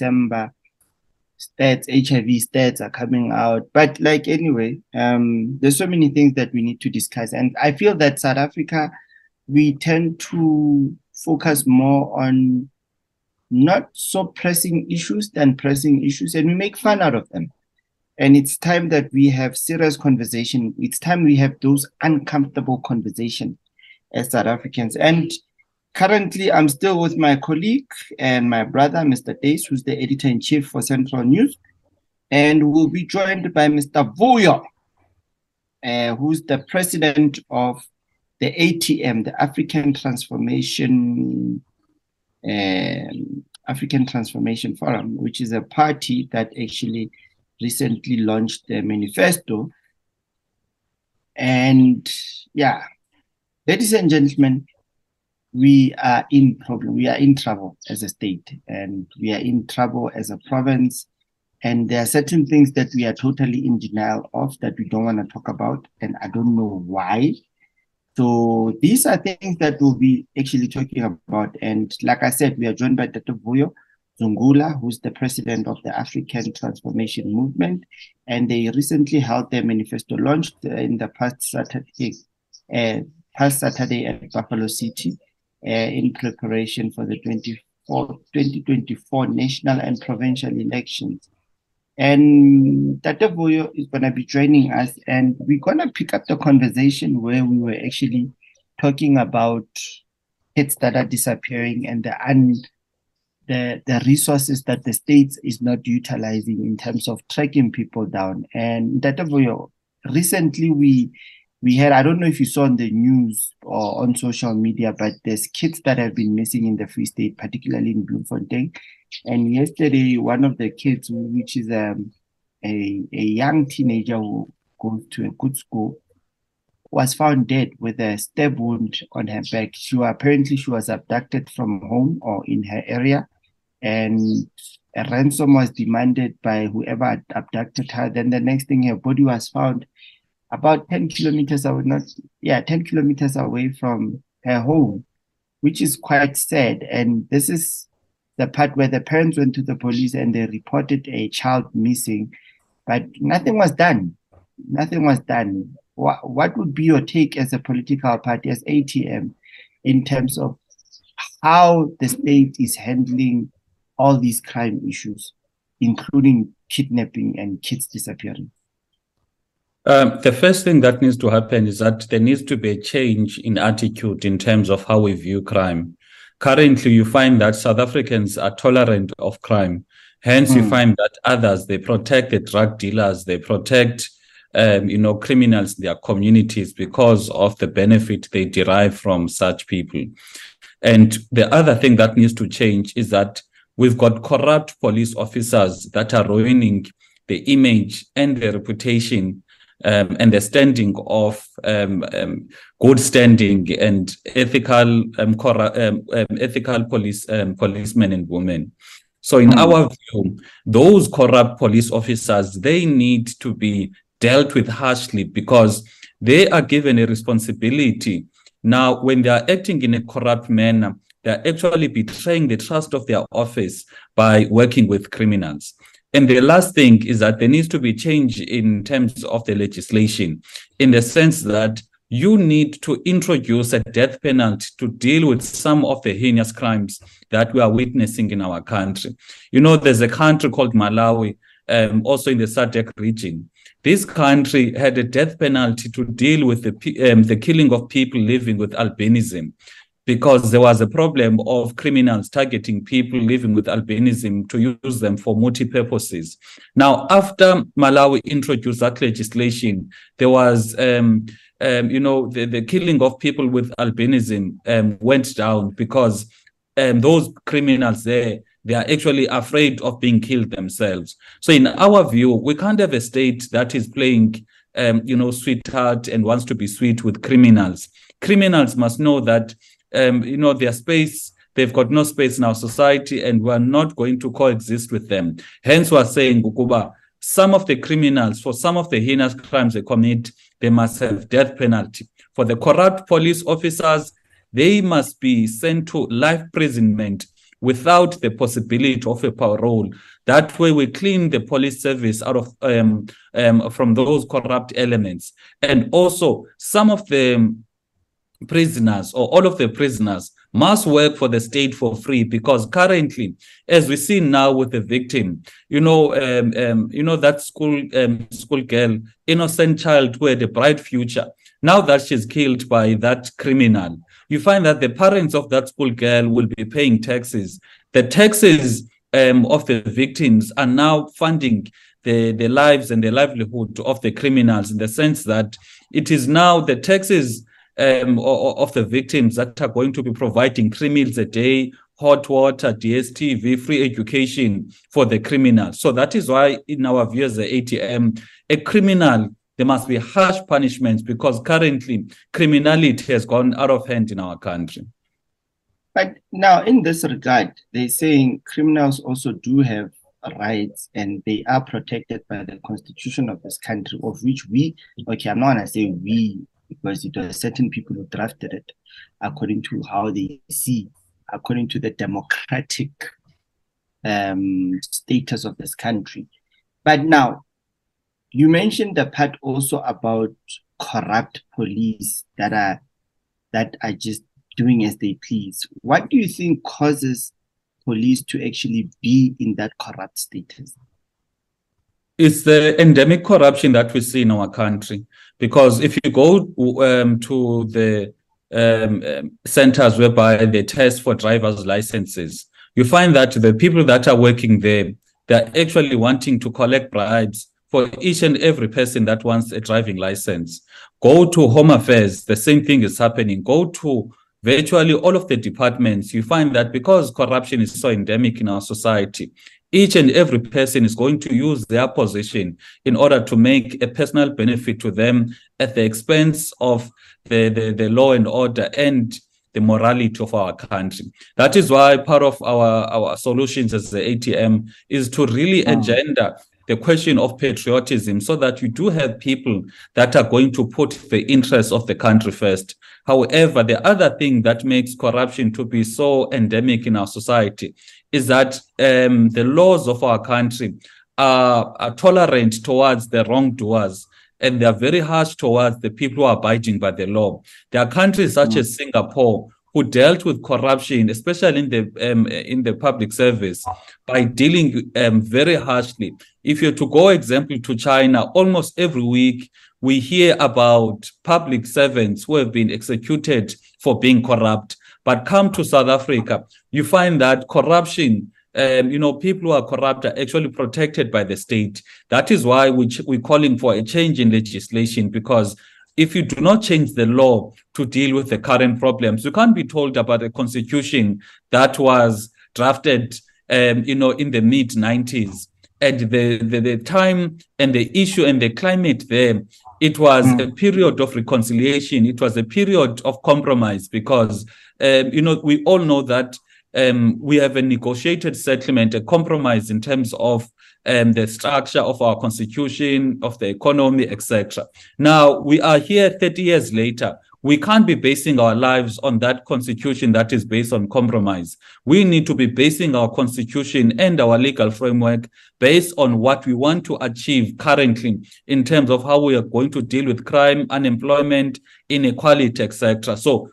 December stats, HIV stats are coming out. But like anyway, um, there's so many things that we need to discuss. And I feel that South Africa, we tend to focus more on not so pressing issues than pressing issues, and we make fun out of them. And it's time that we have serious conversation. It's time we have those uncomfortable conversation as South Africans. And currently, I'm still with my colleague and my brother, Mr. Dace, who's the editor in chief for Central News. And we'll be joined by Mr. Vuyo, uh, who's the president of the ATM, the African Transformation um, African Transformation Forum, which is a party that actually recently launched their manifesto. And yeah, ladies and gentlemen, we are in problem. We are in trouble as a state, and we are in trouble as a province. And there are certain things that we are totally in denial of that we don't want to talk about, and I don't know why. So these are things that we'll be actually talking about. And like I said, we are joined by Dr. Vuyo Zungula, who's the president of the African Transformation Movement. And they recently held their manifesto launch in the past Saturday, uh, past Saturday at Buffalo City Uh, in preparation for the 2024 national and provincial elections. And Vuyo is going to be joining us, and we're going to pick up the conversation where we were actually talking about kids that are disappearing and the un, the, the resources that the states is not utilizing in terms of tracking people down. And Vuyo, recently we we had i don't know if you saw on the news or on social media but there's kids that have been missing in the free state particularly in bloemfontein. And yesterday one of the kids which is um, a, a young teenager who goes to a good school was found dead with a stab wound on her back. She apparently she was abducted from home or in her area and a ransom was demanded by whoever abducted her. Then the next thing her body was found about 10 kilometers away, not, yeah, 10 kilometers away from her home, which is quite sad. And this is the part where the parents went to the police and they reported a child missing, but nothing was done. Nothing was done. What, what would be your take as a political party, as ATM, in terms of how the state is handling all these crime issues, including kidnapping and kids disappearing? Um, the first thing that needs to happen is that there needs to be a change in attitude in terms of how we view crime. Currently, you find that South Africans are tolerant of crime. Hence, mm. you hmm. find that others they protect the drug dealers, they protect, um, you know, criminals in their communities because of the benefit they derive from such people. And the other thing that needs to change is that we've got corrupt police officers that are ruining the image and the reputation um, and the standing of um, um, good standing and ethical um, um, um, ethical police policemen and women. So, in mm. our view, those corrupt police officers they need to be dealt with harshly because they are given a responsibility. Now, when they are acting in a corrupt manner, they are actually betraying the trust of their office by working with criminals. And the last thing is that there needs to be change in terms of the legislation, in the sense that you need to introduce a death penalty to deal with some of the heinous crimes that we are witnessing in our country. You know, there's a country called Malawi, um, also in the SADC region. This country had a death penalty to deal with the, um, the killing of people living with albinism because there was a problem of criminals targeting people living with albinism to use them for multi purposes. Now, after Malawi introduced that legislation, there was, um, um, you know, the, the killing of people with albinism um, went down because um, those criminals there they are actually afraid of being killed themselves. So, in our view, we can't have a state that is playing, um, you know, sweetheart and wants to be sweet with criminals. Criminals must know that um, you know, their space, they've got no space in our society, and we're not going to coexist with them. Hence, we're saying, Gukuba, some of the criminals, for some of the heinous crimes they commit, they must have death penalty. For the corrupt police officers, they must be sent to life imprisonment without the possibility of a parole. That way, we clean the police service out of um, um, from those corrupt elements, and also some of the prisoners or all of the prisoners must work for the state for free because currently as we see now with the victim you know um, um, you know that school um, school girl innocent child who had a bright future. Now that she's killed by that criminal you find that the parents of that school girl will be paying taxes. The taxes um, of the victims are now funding the, the lives and the livelihood of the criminals in the sense that it is now the taxes um, of the victims that are going to be providing three meals a day, hot water, DSTV, free education for the criminal. So that is why, in our view as the ATM, a criminal, there must be harsh punishments because currently criminality has gone out of hand in our country. But now, in this regard, they're saying criminals also do have rights and they are protected by the constitution of this country, of which we, okay, I'm not going to say we because it was certain people who drafted it according to how they see, according to the democratic um, status of this country. But now, you mentioned the part also about corrupt police that are that are just doing as they please. What do you think causes police to actually be in that corrupt status? It's the endemic corruption that we see in our country. Because if you go um, to the um, um, centers whereby they test for driver's licenses, you find that the people that are working there, they're actually wanting to collect bribes for each and every person that wants a driving license. Go to Home Affairs, the same thing is happening. Go to virtually all of the departments, you find that because corruption is so endemic in our society, each and every person is going to use their position in order to make a personal benefit to them at the expense of the, the, the law and order and the morality of our country. That is why part of our, our solutions as the ATM is to really ah. oh. agenda the question of patriotism so that you do have people that are going to put the interests of the country first. However, the other thing that makes corruption to be so endemic in our society is that um, the laws of our country are, are tolerant towards the wrongdoers and they are very harsh towards the people who are abiding by the law. There are countries such mm. as Singapore who dealt with corruption, especially in the um, in the public service, by dealing um, very harshly. If you're to go, example, to China, almost every week we hear about public servants who have been executed for being corrupt. But come to South Africa, you find that corruption, um, you know, people who are corrupt are actually protected by the state. That is why we ch- we're calling for a change in legislation because if you do not change the law to deal with the current problems, you can't be told about a constitution that was drafted, um, you know, in the mid 90s. And the, the, the time and the issue and the climate there it was mm. a period of reconciliation. It was a period of compromise because, um, you know, we all know that um, we have a negotiated settlement, a compromise in terms of um, the structure of our constitution, of the economy, etc. Now we are here 30 years later. We can't be basing our lives on that constitution that is based on compromise. We need to be basing our constitution and our legal framework based on what we want to achieve currently in terms of how we are going to deal with crime, unemployment, inequality, etc. So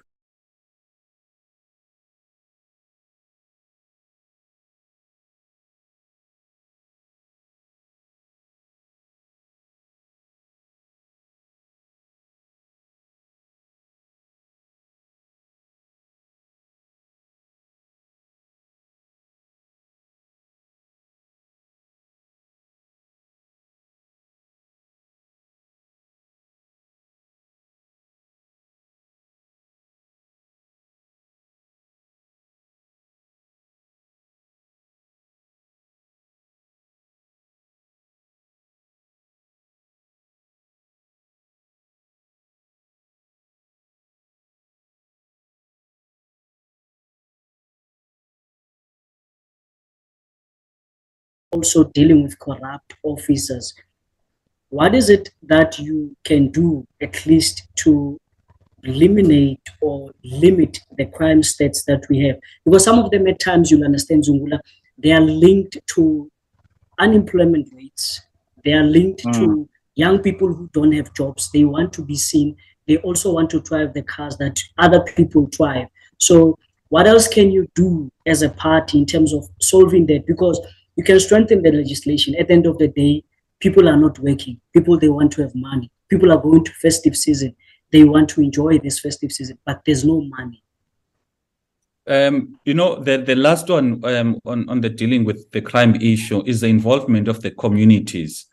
also dealing with corrupt officers. What is it that you can do at least to eliminate or limit the crime stats that we have? Because some of them at times you'll understand zungula they are linked to unemployment rates. They are linked mm. to young people who don't have jobs. They want to be seen. They also want to drive the cars that other people drive. So what else can you do as a party in terms of solving that? Because you can strengthen the legislation at the end of the day people are not working people they want to have money people are going to festive season they want to enjoy this festive season, but there's no money. Um, you know, the, the last one um, on, on the dealing with the crime issue is the involvement of the communities.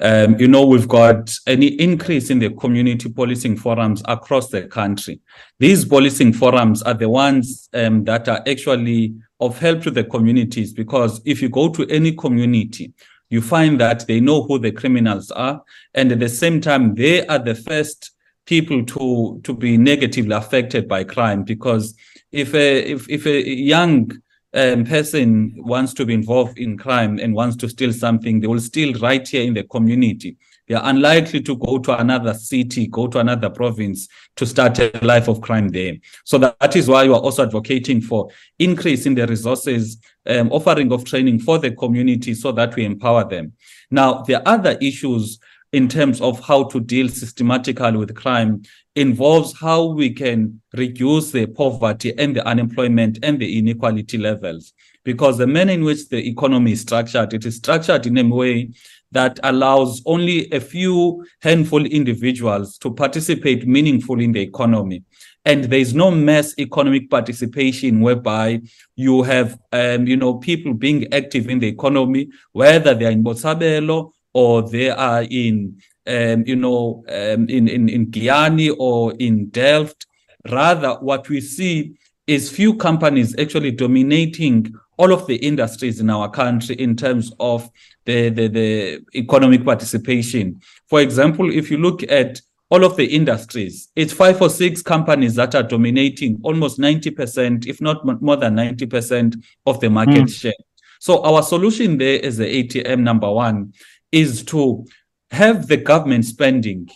Um, you know, we've got any increase in the community policing forums across the country. These policing forums are the ones um, that are actually of help to the communities because if you go to any community, you find that they know who the criminals are. And at the same time, they are the first people to to be negatively affected by crime because if a if, if a young um, person wants to be involved in crime and wants to steal something, they will steal right here in the community. They are unlikely to go to another city, go to another province to start a life of crime there. So that, that is why we are also advocating for increase in the resources, um, offering of training for the community so that we empower them. Now, the other issues in terms of how to deal systematically with crime involves how we can reduce the poverty and the unemployment and the inequality levels. Because the manner in which the economy is structured, it is structured in a way that allows only a few handful individuals to participate meaningfully in the economy. And there is no mass economic participation whereby you have, um, you know, people being active in the economy, whether they are in Botshabelo or they are in um, you know um, in, in in Giyani or in Delft. Rather, what we see is few companies actually dominating all of the industries in our country in terms of the, the, the economic participation. For example, if you look at all of the industries, it's five or six companies that are dominating almost 90%, if not more than 90% of the market mm. share. So our solution there is the ATM number one is to have the government spending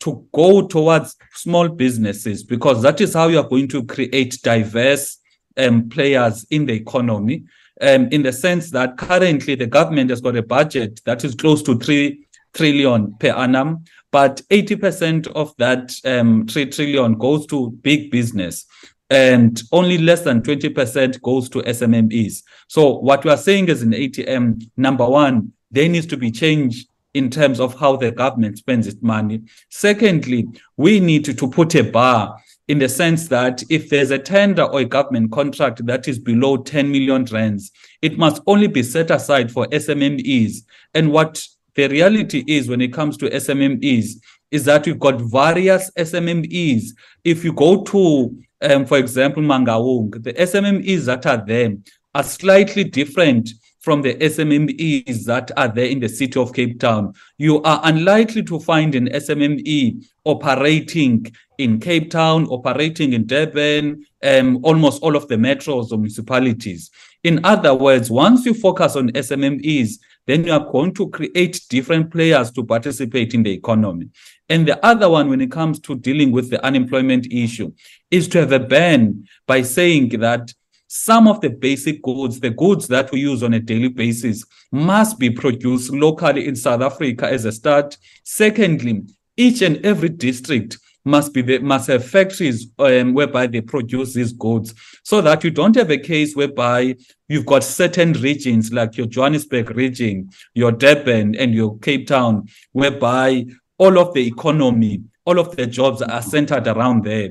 to go towards small businesses because that is how you are going to create diverse um, players in the economy. Um, in the sense that currently the government has got a budget that is close to three trillion per annum, but 80% of that um, three trillion goes to big business and only less than 20% goes to SMMEs. So what we are saying is in ATM, number one, there needs to be change in terms of how the government spends its money. Secondly, we need to, to put a bar in the sense that if there's a tender or a government contract that is below 10 million rands, it must only be set aside for SMMEs. And what the reality is when it comes to SMMEs is that you've got various SMMEs. If you go to, um, for example, Mangaung, the SMMEs that are there are slightly different from the SMMEs that are there in the city of Cape Town. You are unlikely to find an SMME operating in Cape Town, operating in Durban, um, almost all of the metros or municipalities. In other words, once you focus on SMMEs, then you are going to create different players to participate in the economy. And the other one, when it comes to dealing with the unemployment issue, is to have a ban by saying that some of the basic goods, the goods that we use on a daily basis, must be produced locally in South Africa as a start. Secondly, each and every district must be the, must have factories um, whereby they produce these goods, so that you don't have a case whereby you've got certain regions like your Johannesburg region, your Durban, and your Cape Town, whereby all of the economy, all of the jobs are centered around there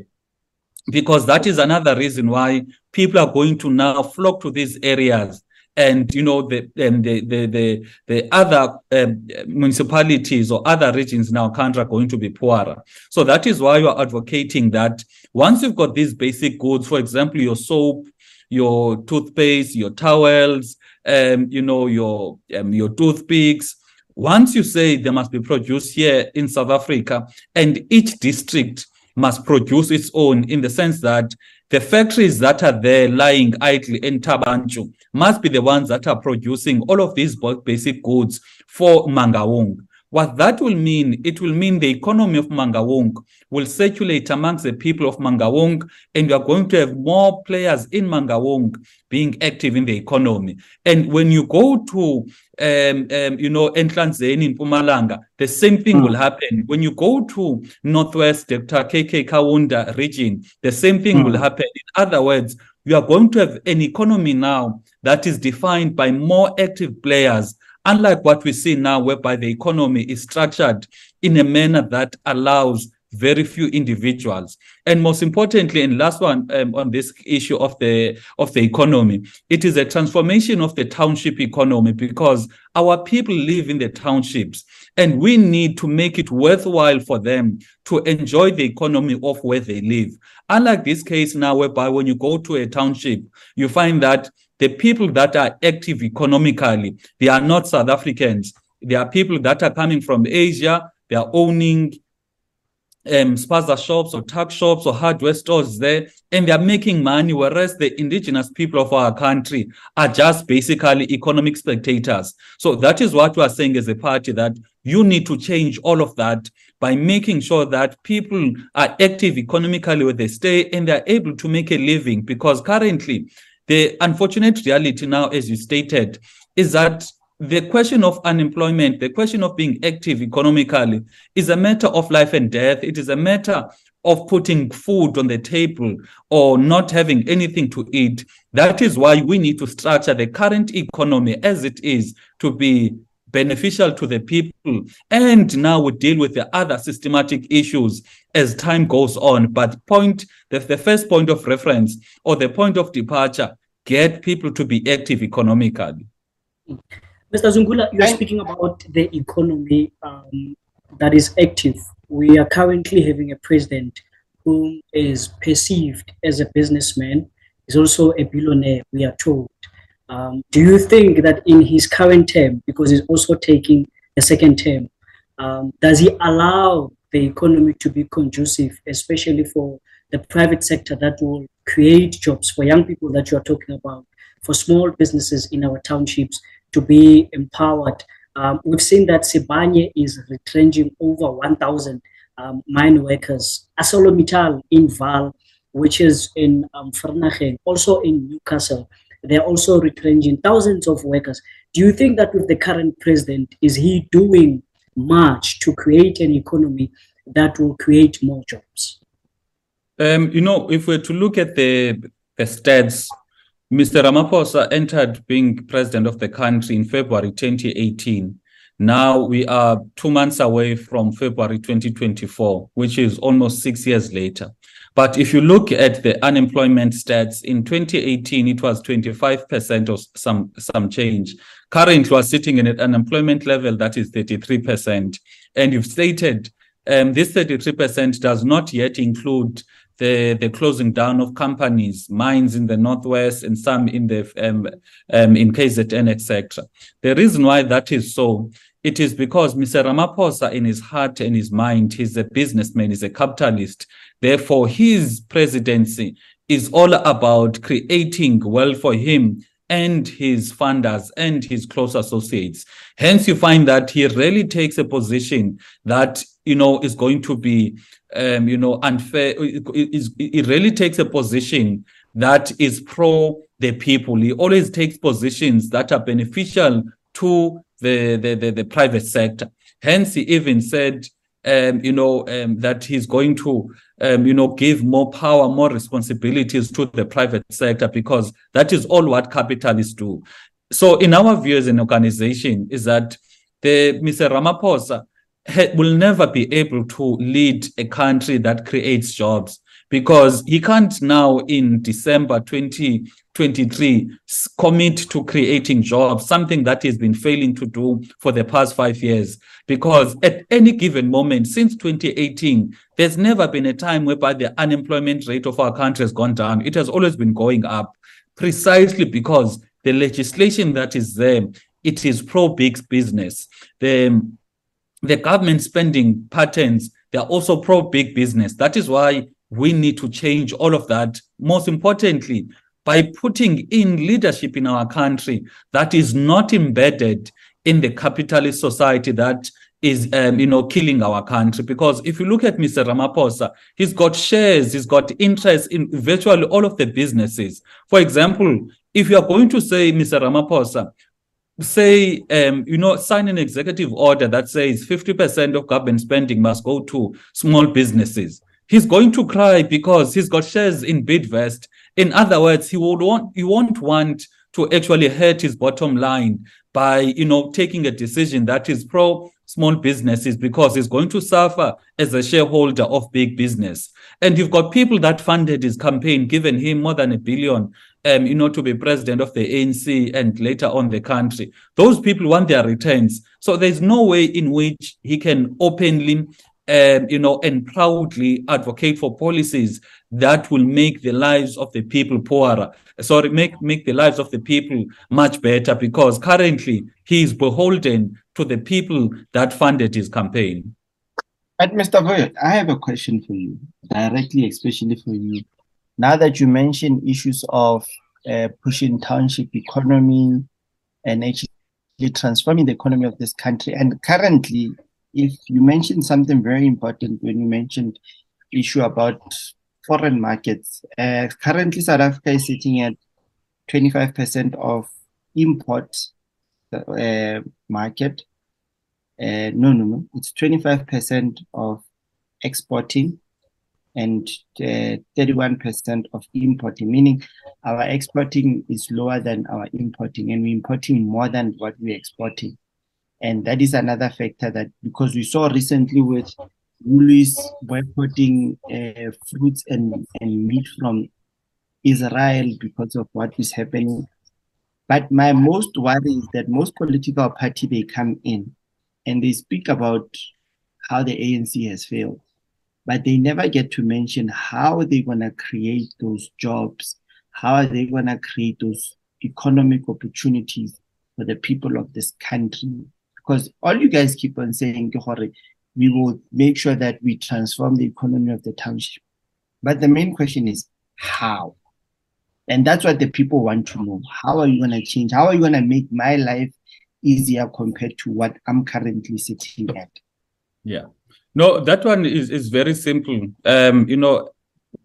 because that is another reason why people are going to now flock to these areas. And you know the and the the the, the other um, municipalities or other regions in our country are going to be poorer. So that is why you are advocating that once you've got these basic goods for example your soap your toothpaste your towels um you know your um, your toothpicks once you say they must be produced here in south africa and each district must produce its own in the sense that the factories that are there lying idle in Thaba Nchu must be the ones that are producing all of these basic goods for Mangaung. What that will mean, it will mean the economy of Mangaung will circulate amongst the people of Mangaung, and you are going to have more players in Mangaung being active in the economy. And when you go to, um, um, you know, Ehlanzeni in Mpumalanga, the same thing mm. will happen. When you go to Northwest, Dr. KK Kaunda region, the same thing mm. will happen. In other words, you are going to have an economy now that is defined by more active players unlike what we see now, whereby the economy is structured in a manner that allows very few individuals. And most importantly and last one um, on this issue of the of the economy it is a transformation of the township economy because our people live in the townships and we need to make it worthwhile for them to enjoy the economy of where they live. Unlike this case now whereby when you go to a township you find that the people that are active economically, they are not South Africans. They are people that are coming from Asia. They are owning um, spaza shops or tuck shops or hardware stores there, and they are making money, whereas the indigenous people of our country are just basically economic spectators. So that is what we are saying as a party that you need to change all of that by making sure that people are active economically where they stay and they're able to make a living because currently the unfortunate reality now, as you stated, is that the question of unemployment, the question of being active economically, is a matter of life and death. It is a matter of putting food on the table or not having anything to eat. That is why we need to structure the current economy as it is to be beneficial to the people. And now we deal with the other systematic issues as time goes on. But point the, the first point of reference or the point of departure get people to be active economically. Mr. Zungula, you are speaking about the economy um, that is active. We are currently having a president who is perceived as a businessman, is also a billionaire, we are told. Um, do you think that in his current term, because he's also taking a second term, um, does he allow the economy to be conducive, especially for the private sector that will create jobs for young people that you are talking about, for small businesses in our townships to be empowered. Um, we've seen that Sibanye is retrenching over 1,000 um, mine workers. ArcelorMittal in Vaal, which is in um, also in Newcastle, they're also retrenching thousands of workers. Do you think that with the current president, is he doing much to create an economy that will create more jobs? Um, you know, if we're to look at the, the stats, Mr. Ramaphosa entered being president of the country in February 2018. Now we are two months away from February 2024, which is almost six years later. But if you look at the unemployment stats in 2018, it was 25% or some, some change. Currently, we're sitting in an unemployment level that is 33%. And you've stated um, this 33% does not yet include the, the closing down of companies, mines in the northwest and some in the um, um, in KZN, etc. The reason why that is so, it is because Mr. Ramaphosa, in his heart and his mind, he's a businessman, he's a capitalist. Therefore, his presidency is all about creating wealth for him and his funders and his close associates. Hence, you find that he really takes a position that you know is going to be um, you know, unfair. It, it really takes a position that is pro the people. He always takes positions that are beneficial to the, the, the, the private sector. Hence, he even said, um, you know, um, that he's going to, um, you know, give more power, more responsibilities to the private sector because that is all what capitalists do. So, in our view as an organization, is that the Mr. Ramaphosa will never be able to lead a country that creates jobs because he can't now in December 2023 commit to creating jobs, something that he's been failing to do for the past five years. Because at any given moment since 2018, there's never been a time whereby the unemployment rate of our country has gone down. It has always been going up precisely because the legislation that is there, it is pro big business. The the government spending patterns, they're also pro big business. That is why we need to change all of that. Most importantly, by putting in leadership in our country that is not embedded in the capitalist society that is um, you know killing our country because if you look at Mr. Ramaphosa, he's got shares, he's got interest in virtually all of the businesses. For example, if you are going to say Mr. Ramaphosa, say um, you know sign an executive order that says 50% of government spending must go to small businesses he's going to cry because he's got shares in bidvest in other words he would want he won't want to actually hurt his bottom line by you know taking a decision that is pro small businesses because he's going to suffer as a shareholder of big business. And you've got people that funded his campaign, given him more than a billion, um, you know, to be president of the ANC and later on the country. Those people want their returns. So there's no way in which he can openly um, you know, and proudly advocate for policies that will make the lives of the people poorer. Sorry, make make the lives of the people much better because currently he is beholden to the people that funded his campaign. But Mr. Vuyo, I have a question for you, directly, especially for you. Now that you mentioned issues of uh, pushing township economy and actually transforming the economy of this country, and currently if you mentioned something very important when you mentioned issue about foreign markets. Uh, currently, South Africa is sitting at 25% of import uh, market. Uh, no, no, no. It's 25% of exporting and 31% uh, of importing, meaning our exporting is lower than our importing, and we're importing more than what we're exporting. And that is another factor that because we saw recently with Woolies boycotting uh, fruits and, and meat from Israel because of what is happening. But my most worry is that most political party they come in and they speak about how the ANC has failed, but they never get to mention how they're gonna create those jobs, how are they gonna create those economic opportunities for the people of this country because all you guys keep on saying, we will make sure that we transform the economy of the township. But the main question is how? And that's what the people want to know. How are you going to change? How are you going to make my life easier compared to what I'm currently sitting at? Yeah. No, that one is, is very simple. Um, you know,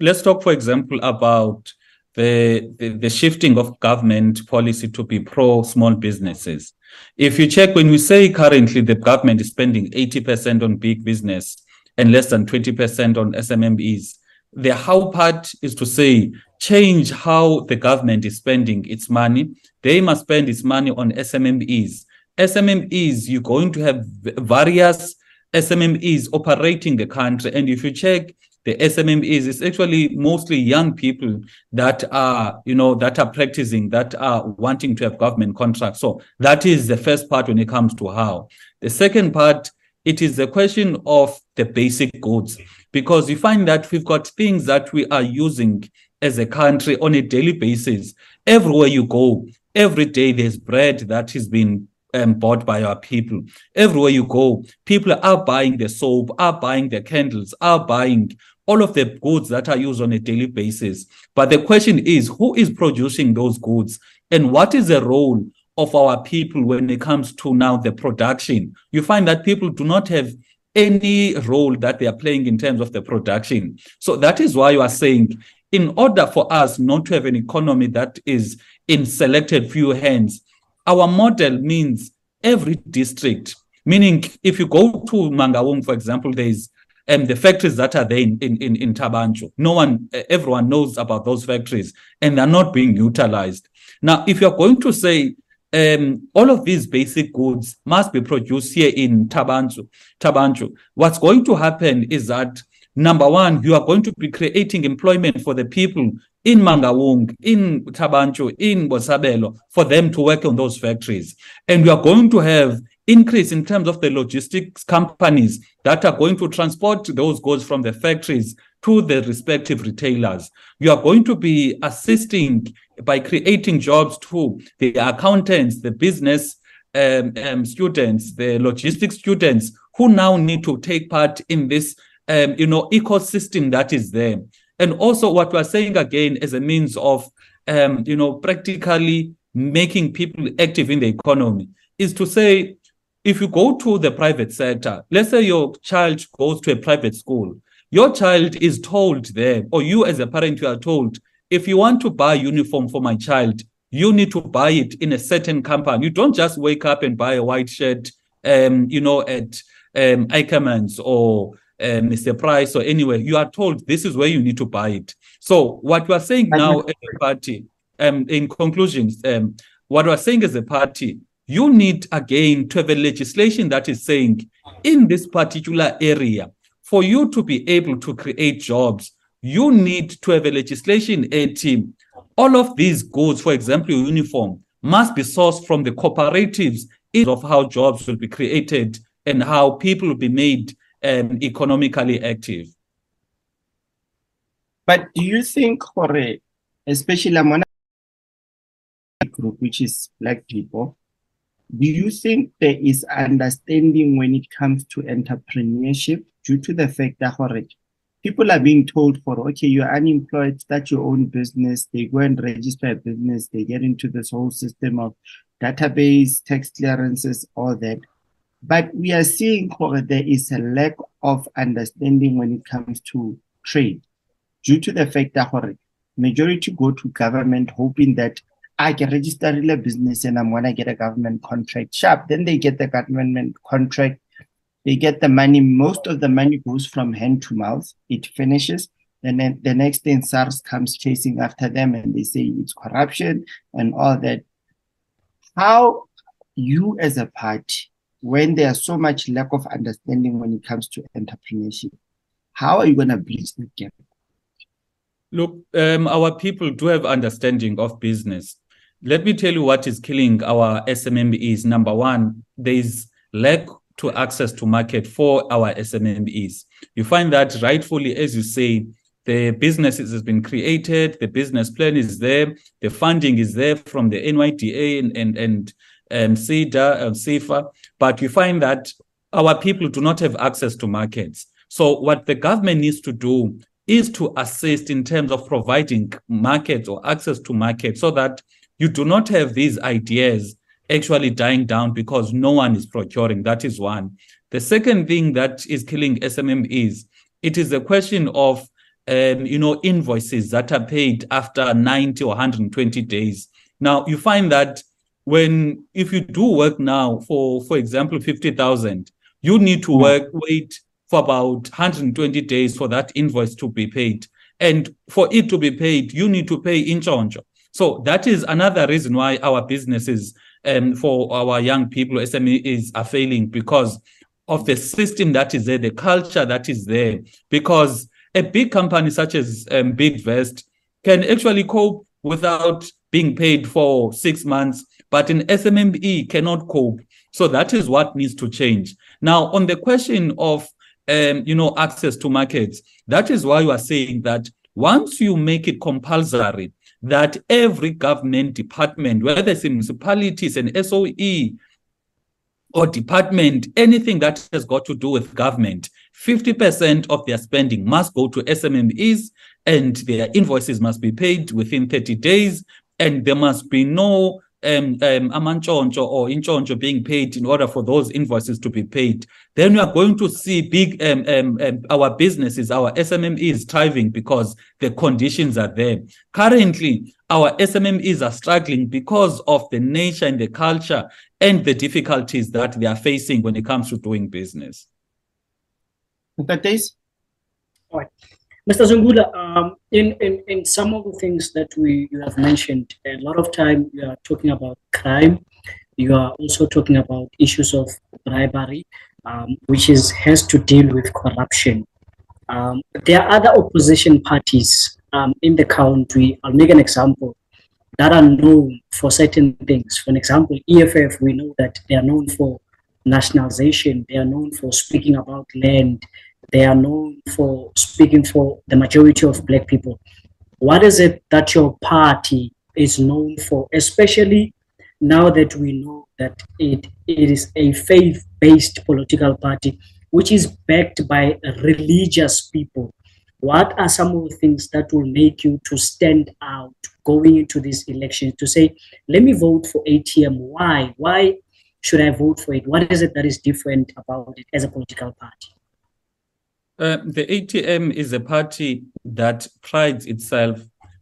let's talk, for example, about the, the, the shifting of government policy to be pro small businesses. If you check, when we say currently the government is spending 80% on big business and less than 20% on SMMEs, the how part is to say change how the government is spending its money. They must spend its money on SMMEs. SMMEs, you're going to have various SMMEs operating the country. And if you check the SMMEs, it's actually mostly young people that are, you know, that are practicing, that are wanting to have government contracts. So that is the first part when it comes to how. The second part, it is the question of the basic goods, because you find that we've got things that we are using as a country on a daily basis. Everywhere you go, every day there's bread that is being um, bought by our people. Everywhere you go, people are buying the soap, are buying the candles, are buying all of the goods that are used on a daily basis. But the question is, who is producing those goods? And what is the role of our people when it comes to now the production? You find that people do not have any role that they are playing in terms of the production. So that is why you are saying, in order for us not to have an economy that is in selected few hands, our model means every district. Meaning, if you go to Mangaung, for example, there is um, the factories that are there in, in, in, Thaba No one, everyone knows about those factories and they're not being utilized. Now, if you're going to say um, all of these basic goods must be produced here in Thaba Nchu, Thaba Nchu, what's going to happen is that number one, you are going to be creating employment for the people in Mangaung, in Thaba Nchu, in Botshabelo, for them to work on those factories. And we are going to have increase in terms of the logistics companies that are going to transport those goods from the factories to the respective retailers. You are going to be assisting by creating jobs to the accountants, the business um, um, students, the logistics students who now need to take part in this, um, you know, ecosystem that is there. And also, what we're saying again as a means of, um, you know, practically making people active in the economy is to say if you go to the private sector, let's say your child goes to a private school, your child is told there, or you as a parent, you are told, if you want to buy uniform for my child, you need to buy it in a certain company. You don't just wake up and buy a white shirt, um, you know, at um, Ackermans or um, Mr. Price or anywhere. You are told this is where you need to buy it. So what we are saying now as a party, um, in conclusion, um, what we are saying as a party, you need again to have a legislation that is saying in this particular area, for you to be able to create jobs, you need to have a legislation a team. All of these goods, for example, uniform, must be sourced from the cooperatives is of how jobs will be created and how people will be made um, economically active. But do you think, Jorge, especially among the group, which is black people, do you think there is understanding when it comes to entrepreneurship due to the fact that people are being told for okay you're unemployed start your own business they go and register a business they get into this whole system of database tax clearances all that but we are seeing there is a lack of understanding when it comes to trade due to the fact that majority go to government hoping that ah, I can register a business and I'm gonna get a government contract sharp. Then they get the government contract, they get the money. Most of the money goes from hand to mouth. It finishes. And then the next thing SARS comes chasing after them and they say it's corruption and all that. How you as a party, when there's so much lack of understanding when it comes to entrepreneurship, how are you going to bridge the gap? Look, um, our people do have understanding of business. Let me tell you what is killing our SMMEs. Number one, there is lack to access to market for our SMMEs. You find that rightfully, as you say, the business has been created, the business plan is there, the funding is there from the NYDA and and, and um, SEDA and SEFA, but you find that our people do not have access to markets. So what the government needs to do is to assist in terms of providing markets or access to markets so that you do not have these ideas actually dying down because no one is procuring. That is one. The second thing that is killing SMM is it is a question of um, you know invoices that are paid after 90 or 120 days. Now you find that when if you do work now for for example 50,000, you need to work wait for about 120 days for that invoice to be paid. And for it to be paid, you need to pay in chonjo. So that is another reason why our businesses um, for our young people, SMEs are failing because of the system that is there, the culture that is there. Because a big company such as um, Bidvest can actually cope without being paid for six months, but an SMME cannot cope. So that is what needs to change. Now, on the question of um, you know access to markets, that is why you are saying that once you make it compulsory that every government department, whether it's municipalities and SOE or department, anything that has got to do with government, 50% of their spending must go to SMMEs and their invoices must be paid within 30 days. And there must be no um, um, amantshontsho or intshontsho being paid in order for those invoices to be paid, then we are going to see big um, um, um our businesses, our SMMEs thriving because the conditions are there. Currently, our SMMEs are struggling because of the nature and the culture and the difficulties that they are facing when it comes to doing business. That is. All right. Mr. Zungula, um, in, in, in some of the things that we you have mentioned, a lot of time you are talking about crime. You are also talking about issues of bribery, um, which is has to deal with corruption. Um, there are other opposition parties um, in the country. I'll make an example that are known for certain things. For example, EFF, we know that they are known for nationalization. They are known for speaking about land they are known for speaking for the majority of black people. What is it that your party is known for, especially now that we know that it, it is a faith-based political party, which is backed by religious people? What are some of the things that will make you to stand out going into this election to say, let me vote for ATM? Why? Why should I vote for it? What is it that is different about it as a political party? Uh, the ATM is a party that prides itself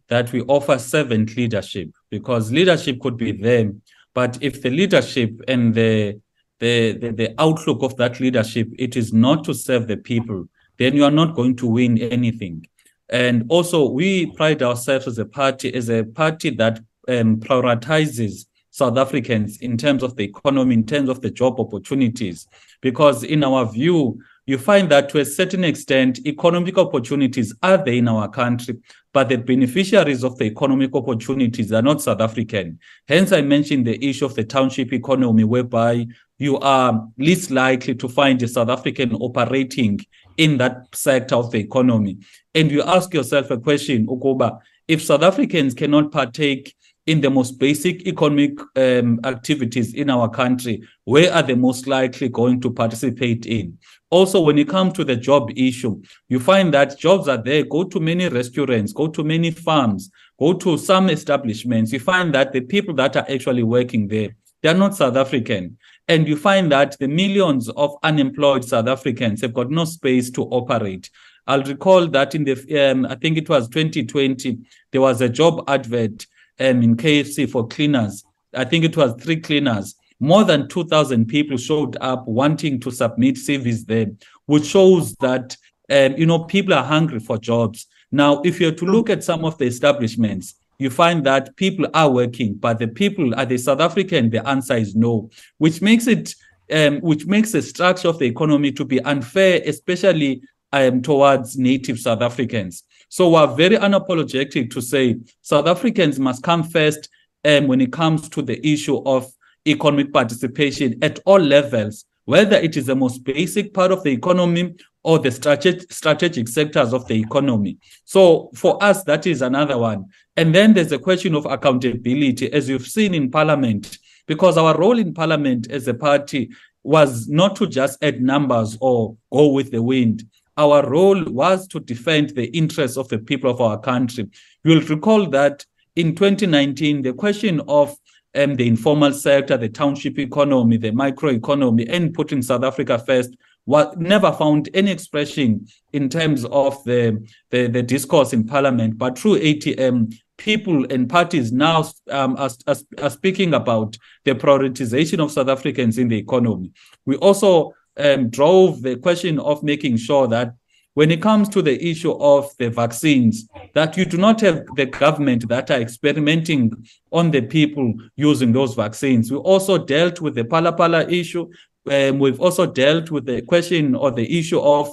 that we offer servant leadership because leadership could be there, but if the leadership and the the, the, the outlook of that leadership it is not to serve the people, then you are not going to win anything. And also, we pride ourselves as a party as a party that um, prioritizes South Africans in terms of the economy, in terms of the job opportunities, because in our view, you find that to a certain extent, economic opportunities are there in our country, but the beneficiaries of the economic opportunities are not South African. Hence, I mentioned the issue of the township economy, whereby you are least likely to find a South African operating in that sector of the economy. And you ask yourself a question, Ukuba, if South Africans cannot partake in the most basic economic um, activities in our country, where are they most likely going to participate in? Also, when you come to the job issue, you find that jobs are there. Go to many restaurants, go to many farms, go to some establishments. You find that the people that are actually working there, they are not South African. And you find that the millions of unemployed South Africans have got no space to operate. I'll recall that in the, um, I think it was 2020, there was a job advert um, in KFC for cleaners. I think it was three cleaners. More than 2,000 people showed up wanting to submit CVs there, which shows that um, you know people are hungry for jobs. Now, if you're to look at some of the establishments, you find that people are working, but the people are the South African. The answer is no, which makes it um, which makes the structure of the economy to be unfair, especially um, towards native South Africans. So we're very unapologetic to say South Africans must come first um, when it comes to the issue of economic participation at all levels, whether it is the most basic part of the economy or the strategic, strategic sectors of the economy. So for us, that is another one. And then there's a question of accountability, as you've seen in Parliament, because our role in Parliament as a party was not to just add numbers or go with the wind our role was to defend the interests of the people of our country. You'll recall that in 2019, the question of um, the informal sector, the township economy, the microeconomy, and putting South Africa first was never found any expression in terms of the, the, the discourse in parliament. But through ATM, people and parties now um, are, are, are speaking about the prioritization of South Africans in the economy. We also um, drove the question of making sure that when it comes to the issue of the vaccines, that you do not have the government that are experimenting on the people using those vaccines. We also dealt with the Phala issue. Um, we've also dealt with the question or the issue of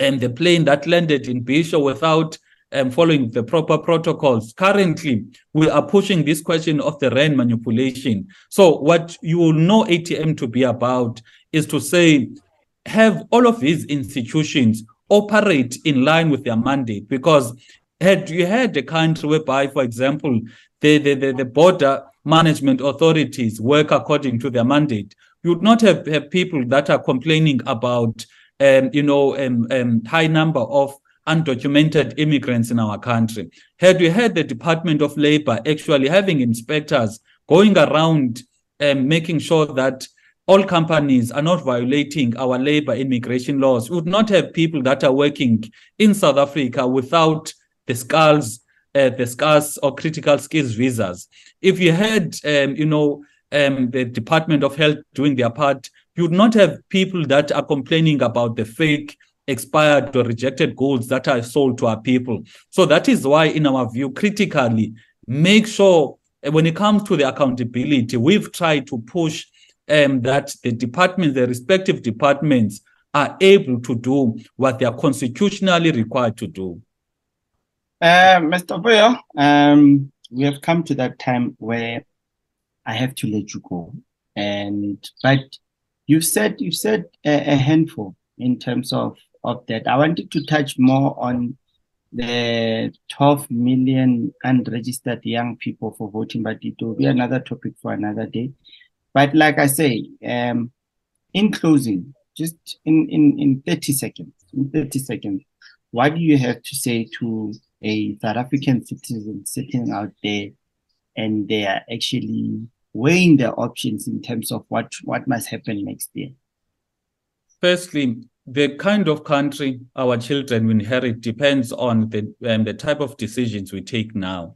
um, the plane that landed in Bisho without um, following the proper protocols. Currently, we are pushing this question of the rand manipulation. So, what you will know ATM to be about is to say, have all of these institutions operate in line with their mandate. Because had you had a country whereby, for example, the, the, the, the border management authorities work according to their mandate, you would not have, have people that are complaining about, um, you know, um, um, high number of undocumented immigrants in our country. Had we had the Department of Labor actually having inspectors going around and um, making sure that all companies are not violating our labor immigration laws. We would not have people that are working in South Africa without the skills, uh, the scarce or critical skills visas. If you had, um, you know, um, the Department of Health doing their part, you would not have people that are complaining about the fake expired or rejected goods that are sold to our people. So that is why, in our view, critically, make sure uh, when it comes to the accountability, we've tried to push um, that the departments, the respective departments, are able to do what they are constitutionally required to do. Uh, Mr. Vuyo, um, we have come to that time where I have to let you go. And but you said you said a, a handful in terms of of that. I wanted to touch more on the 12 million unregistered young people for voting, but it will be another topic for another day. But like I say, um, in closing, just in, in, in 30 seconds, in 30 seconds, what do you have to say to a South African citizen sitting out there and they are actually weighing their options in terms of what, what must happen next year? Firstly, the kind of country our children inherit depends on the um, the type of decisions we take now.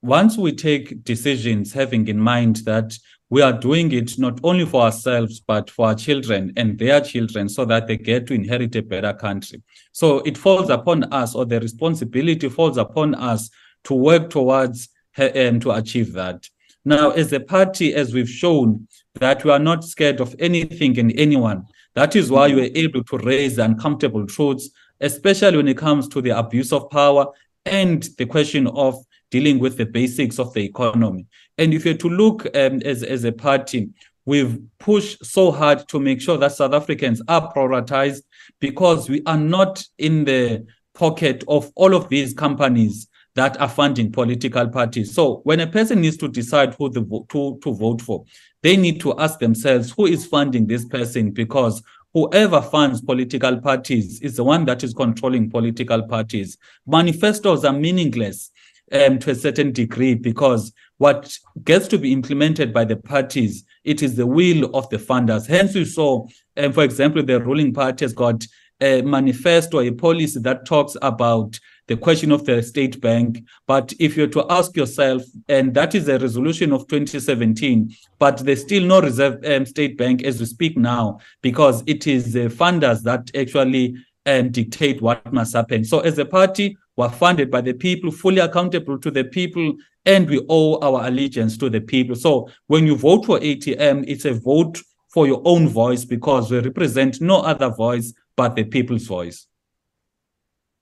Once we take decisions having in mind that we are doing it not only for ourselves but for our children and their children so that they get to inherit a better country so it falls upon us or the responsibility falls upon us to work towards and um, to achieve that now as a party as we've shown that we are not scared of anything and anyone that is why we're able to raise uncomfortable truths especially when it comes to the abuse of power and the question of dealing with the basics of the economy. And if you're to look um, as, as a party, we've pushed so hard to make sure that South Africans are prioritized because we are not in the pocket of all of these companies that are funding political parties. So when a person needs to decide who the to, to vote for, they need to ask themselves who is funding this person because whoever funds political parties is the one that is controlling political parties. Manifestos are meaningless um, to a certain degree because what gets to be implemented by the parties it is the will of the funders. Hence we saw um, for example the ruling party has got a manifesto a policy that talks about the question of the state bank. But if you're to ask yourself and that is a resolution of 2017 but there's still no reserve um, state bank as we speak now because it is the funders that actually um, dictate what must happen. So as a party were funded by the people, fully accountable to the people, and we owe our allegiance to the people. So when you vote for ATM, it's a vote for your own voice because we represent no other voice but the people's voice.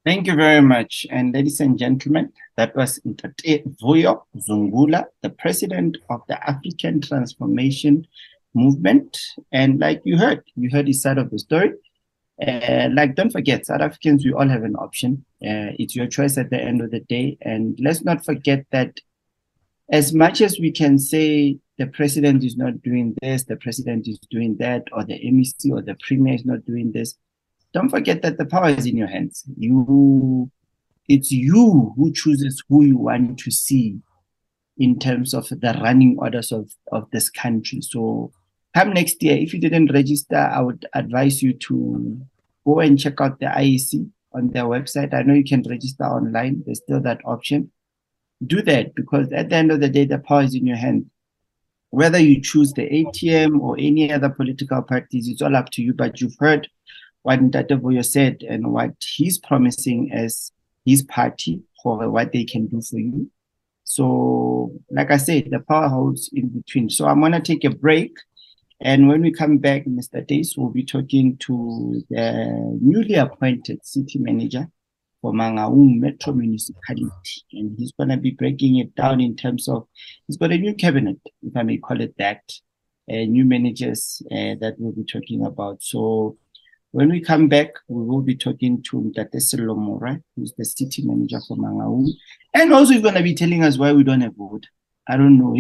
Thank you very much. And ladies and gentlemen, that was Vuyo Zungula, the president of the African Transformation Movement. And like you heard, you heard his side of the story. Uh, like, don't forget, South Africans, we all have an option. Uh, it's your choice at the end of the day. And let's not forget that as much as we can say the president is not doing this, the president is doing that, or the MEC or the premier is not doing this, don't forget that the power is in your hands. You, it's you who chooses who you want to see in terms of the running orders of, of this country. So come next year, if you didn't register, I would advise you to go and check out the IEC on their website. I know you can register online. There's still that option. Do that because at the end of the day, the power is in your hand. Whether you choose the ATM or any other political parties, it's all up to you. But you've heard what Ntate said and what he's promising as his party for what they can do for you. So, like I said, the power holds in between. So I'm gonna take a break. And when we come back, Mr. Dace will be talking to the newly appointed city manager for Mangaung Metro Municipality. And he's going to be breaking it down in terms of, he's got a new cabinet, if I may call it that, uh, new managers uh, that we'll be talking about. So when we come back, we will be talking to Mtate who's the city manager for Mangaung. And also he's going to be telling us why we don't have vote. I don't know.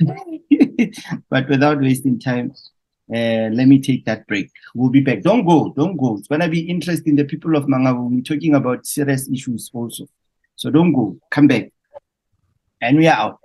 but without wasting time, uh, let me take that break. We'll be back. Don't go, don't go. It's gonna be interesting. The people of Mangaung, we're talking about serious issues also. So don't go. Come back. And we are out.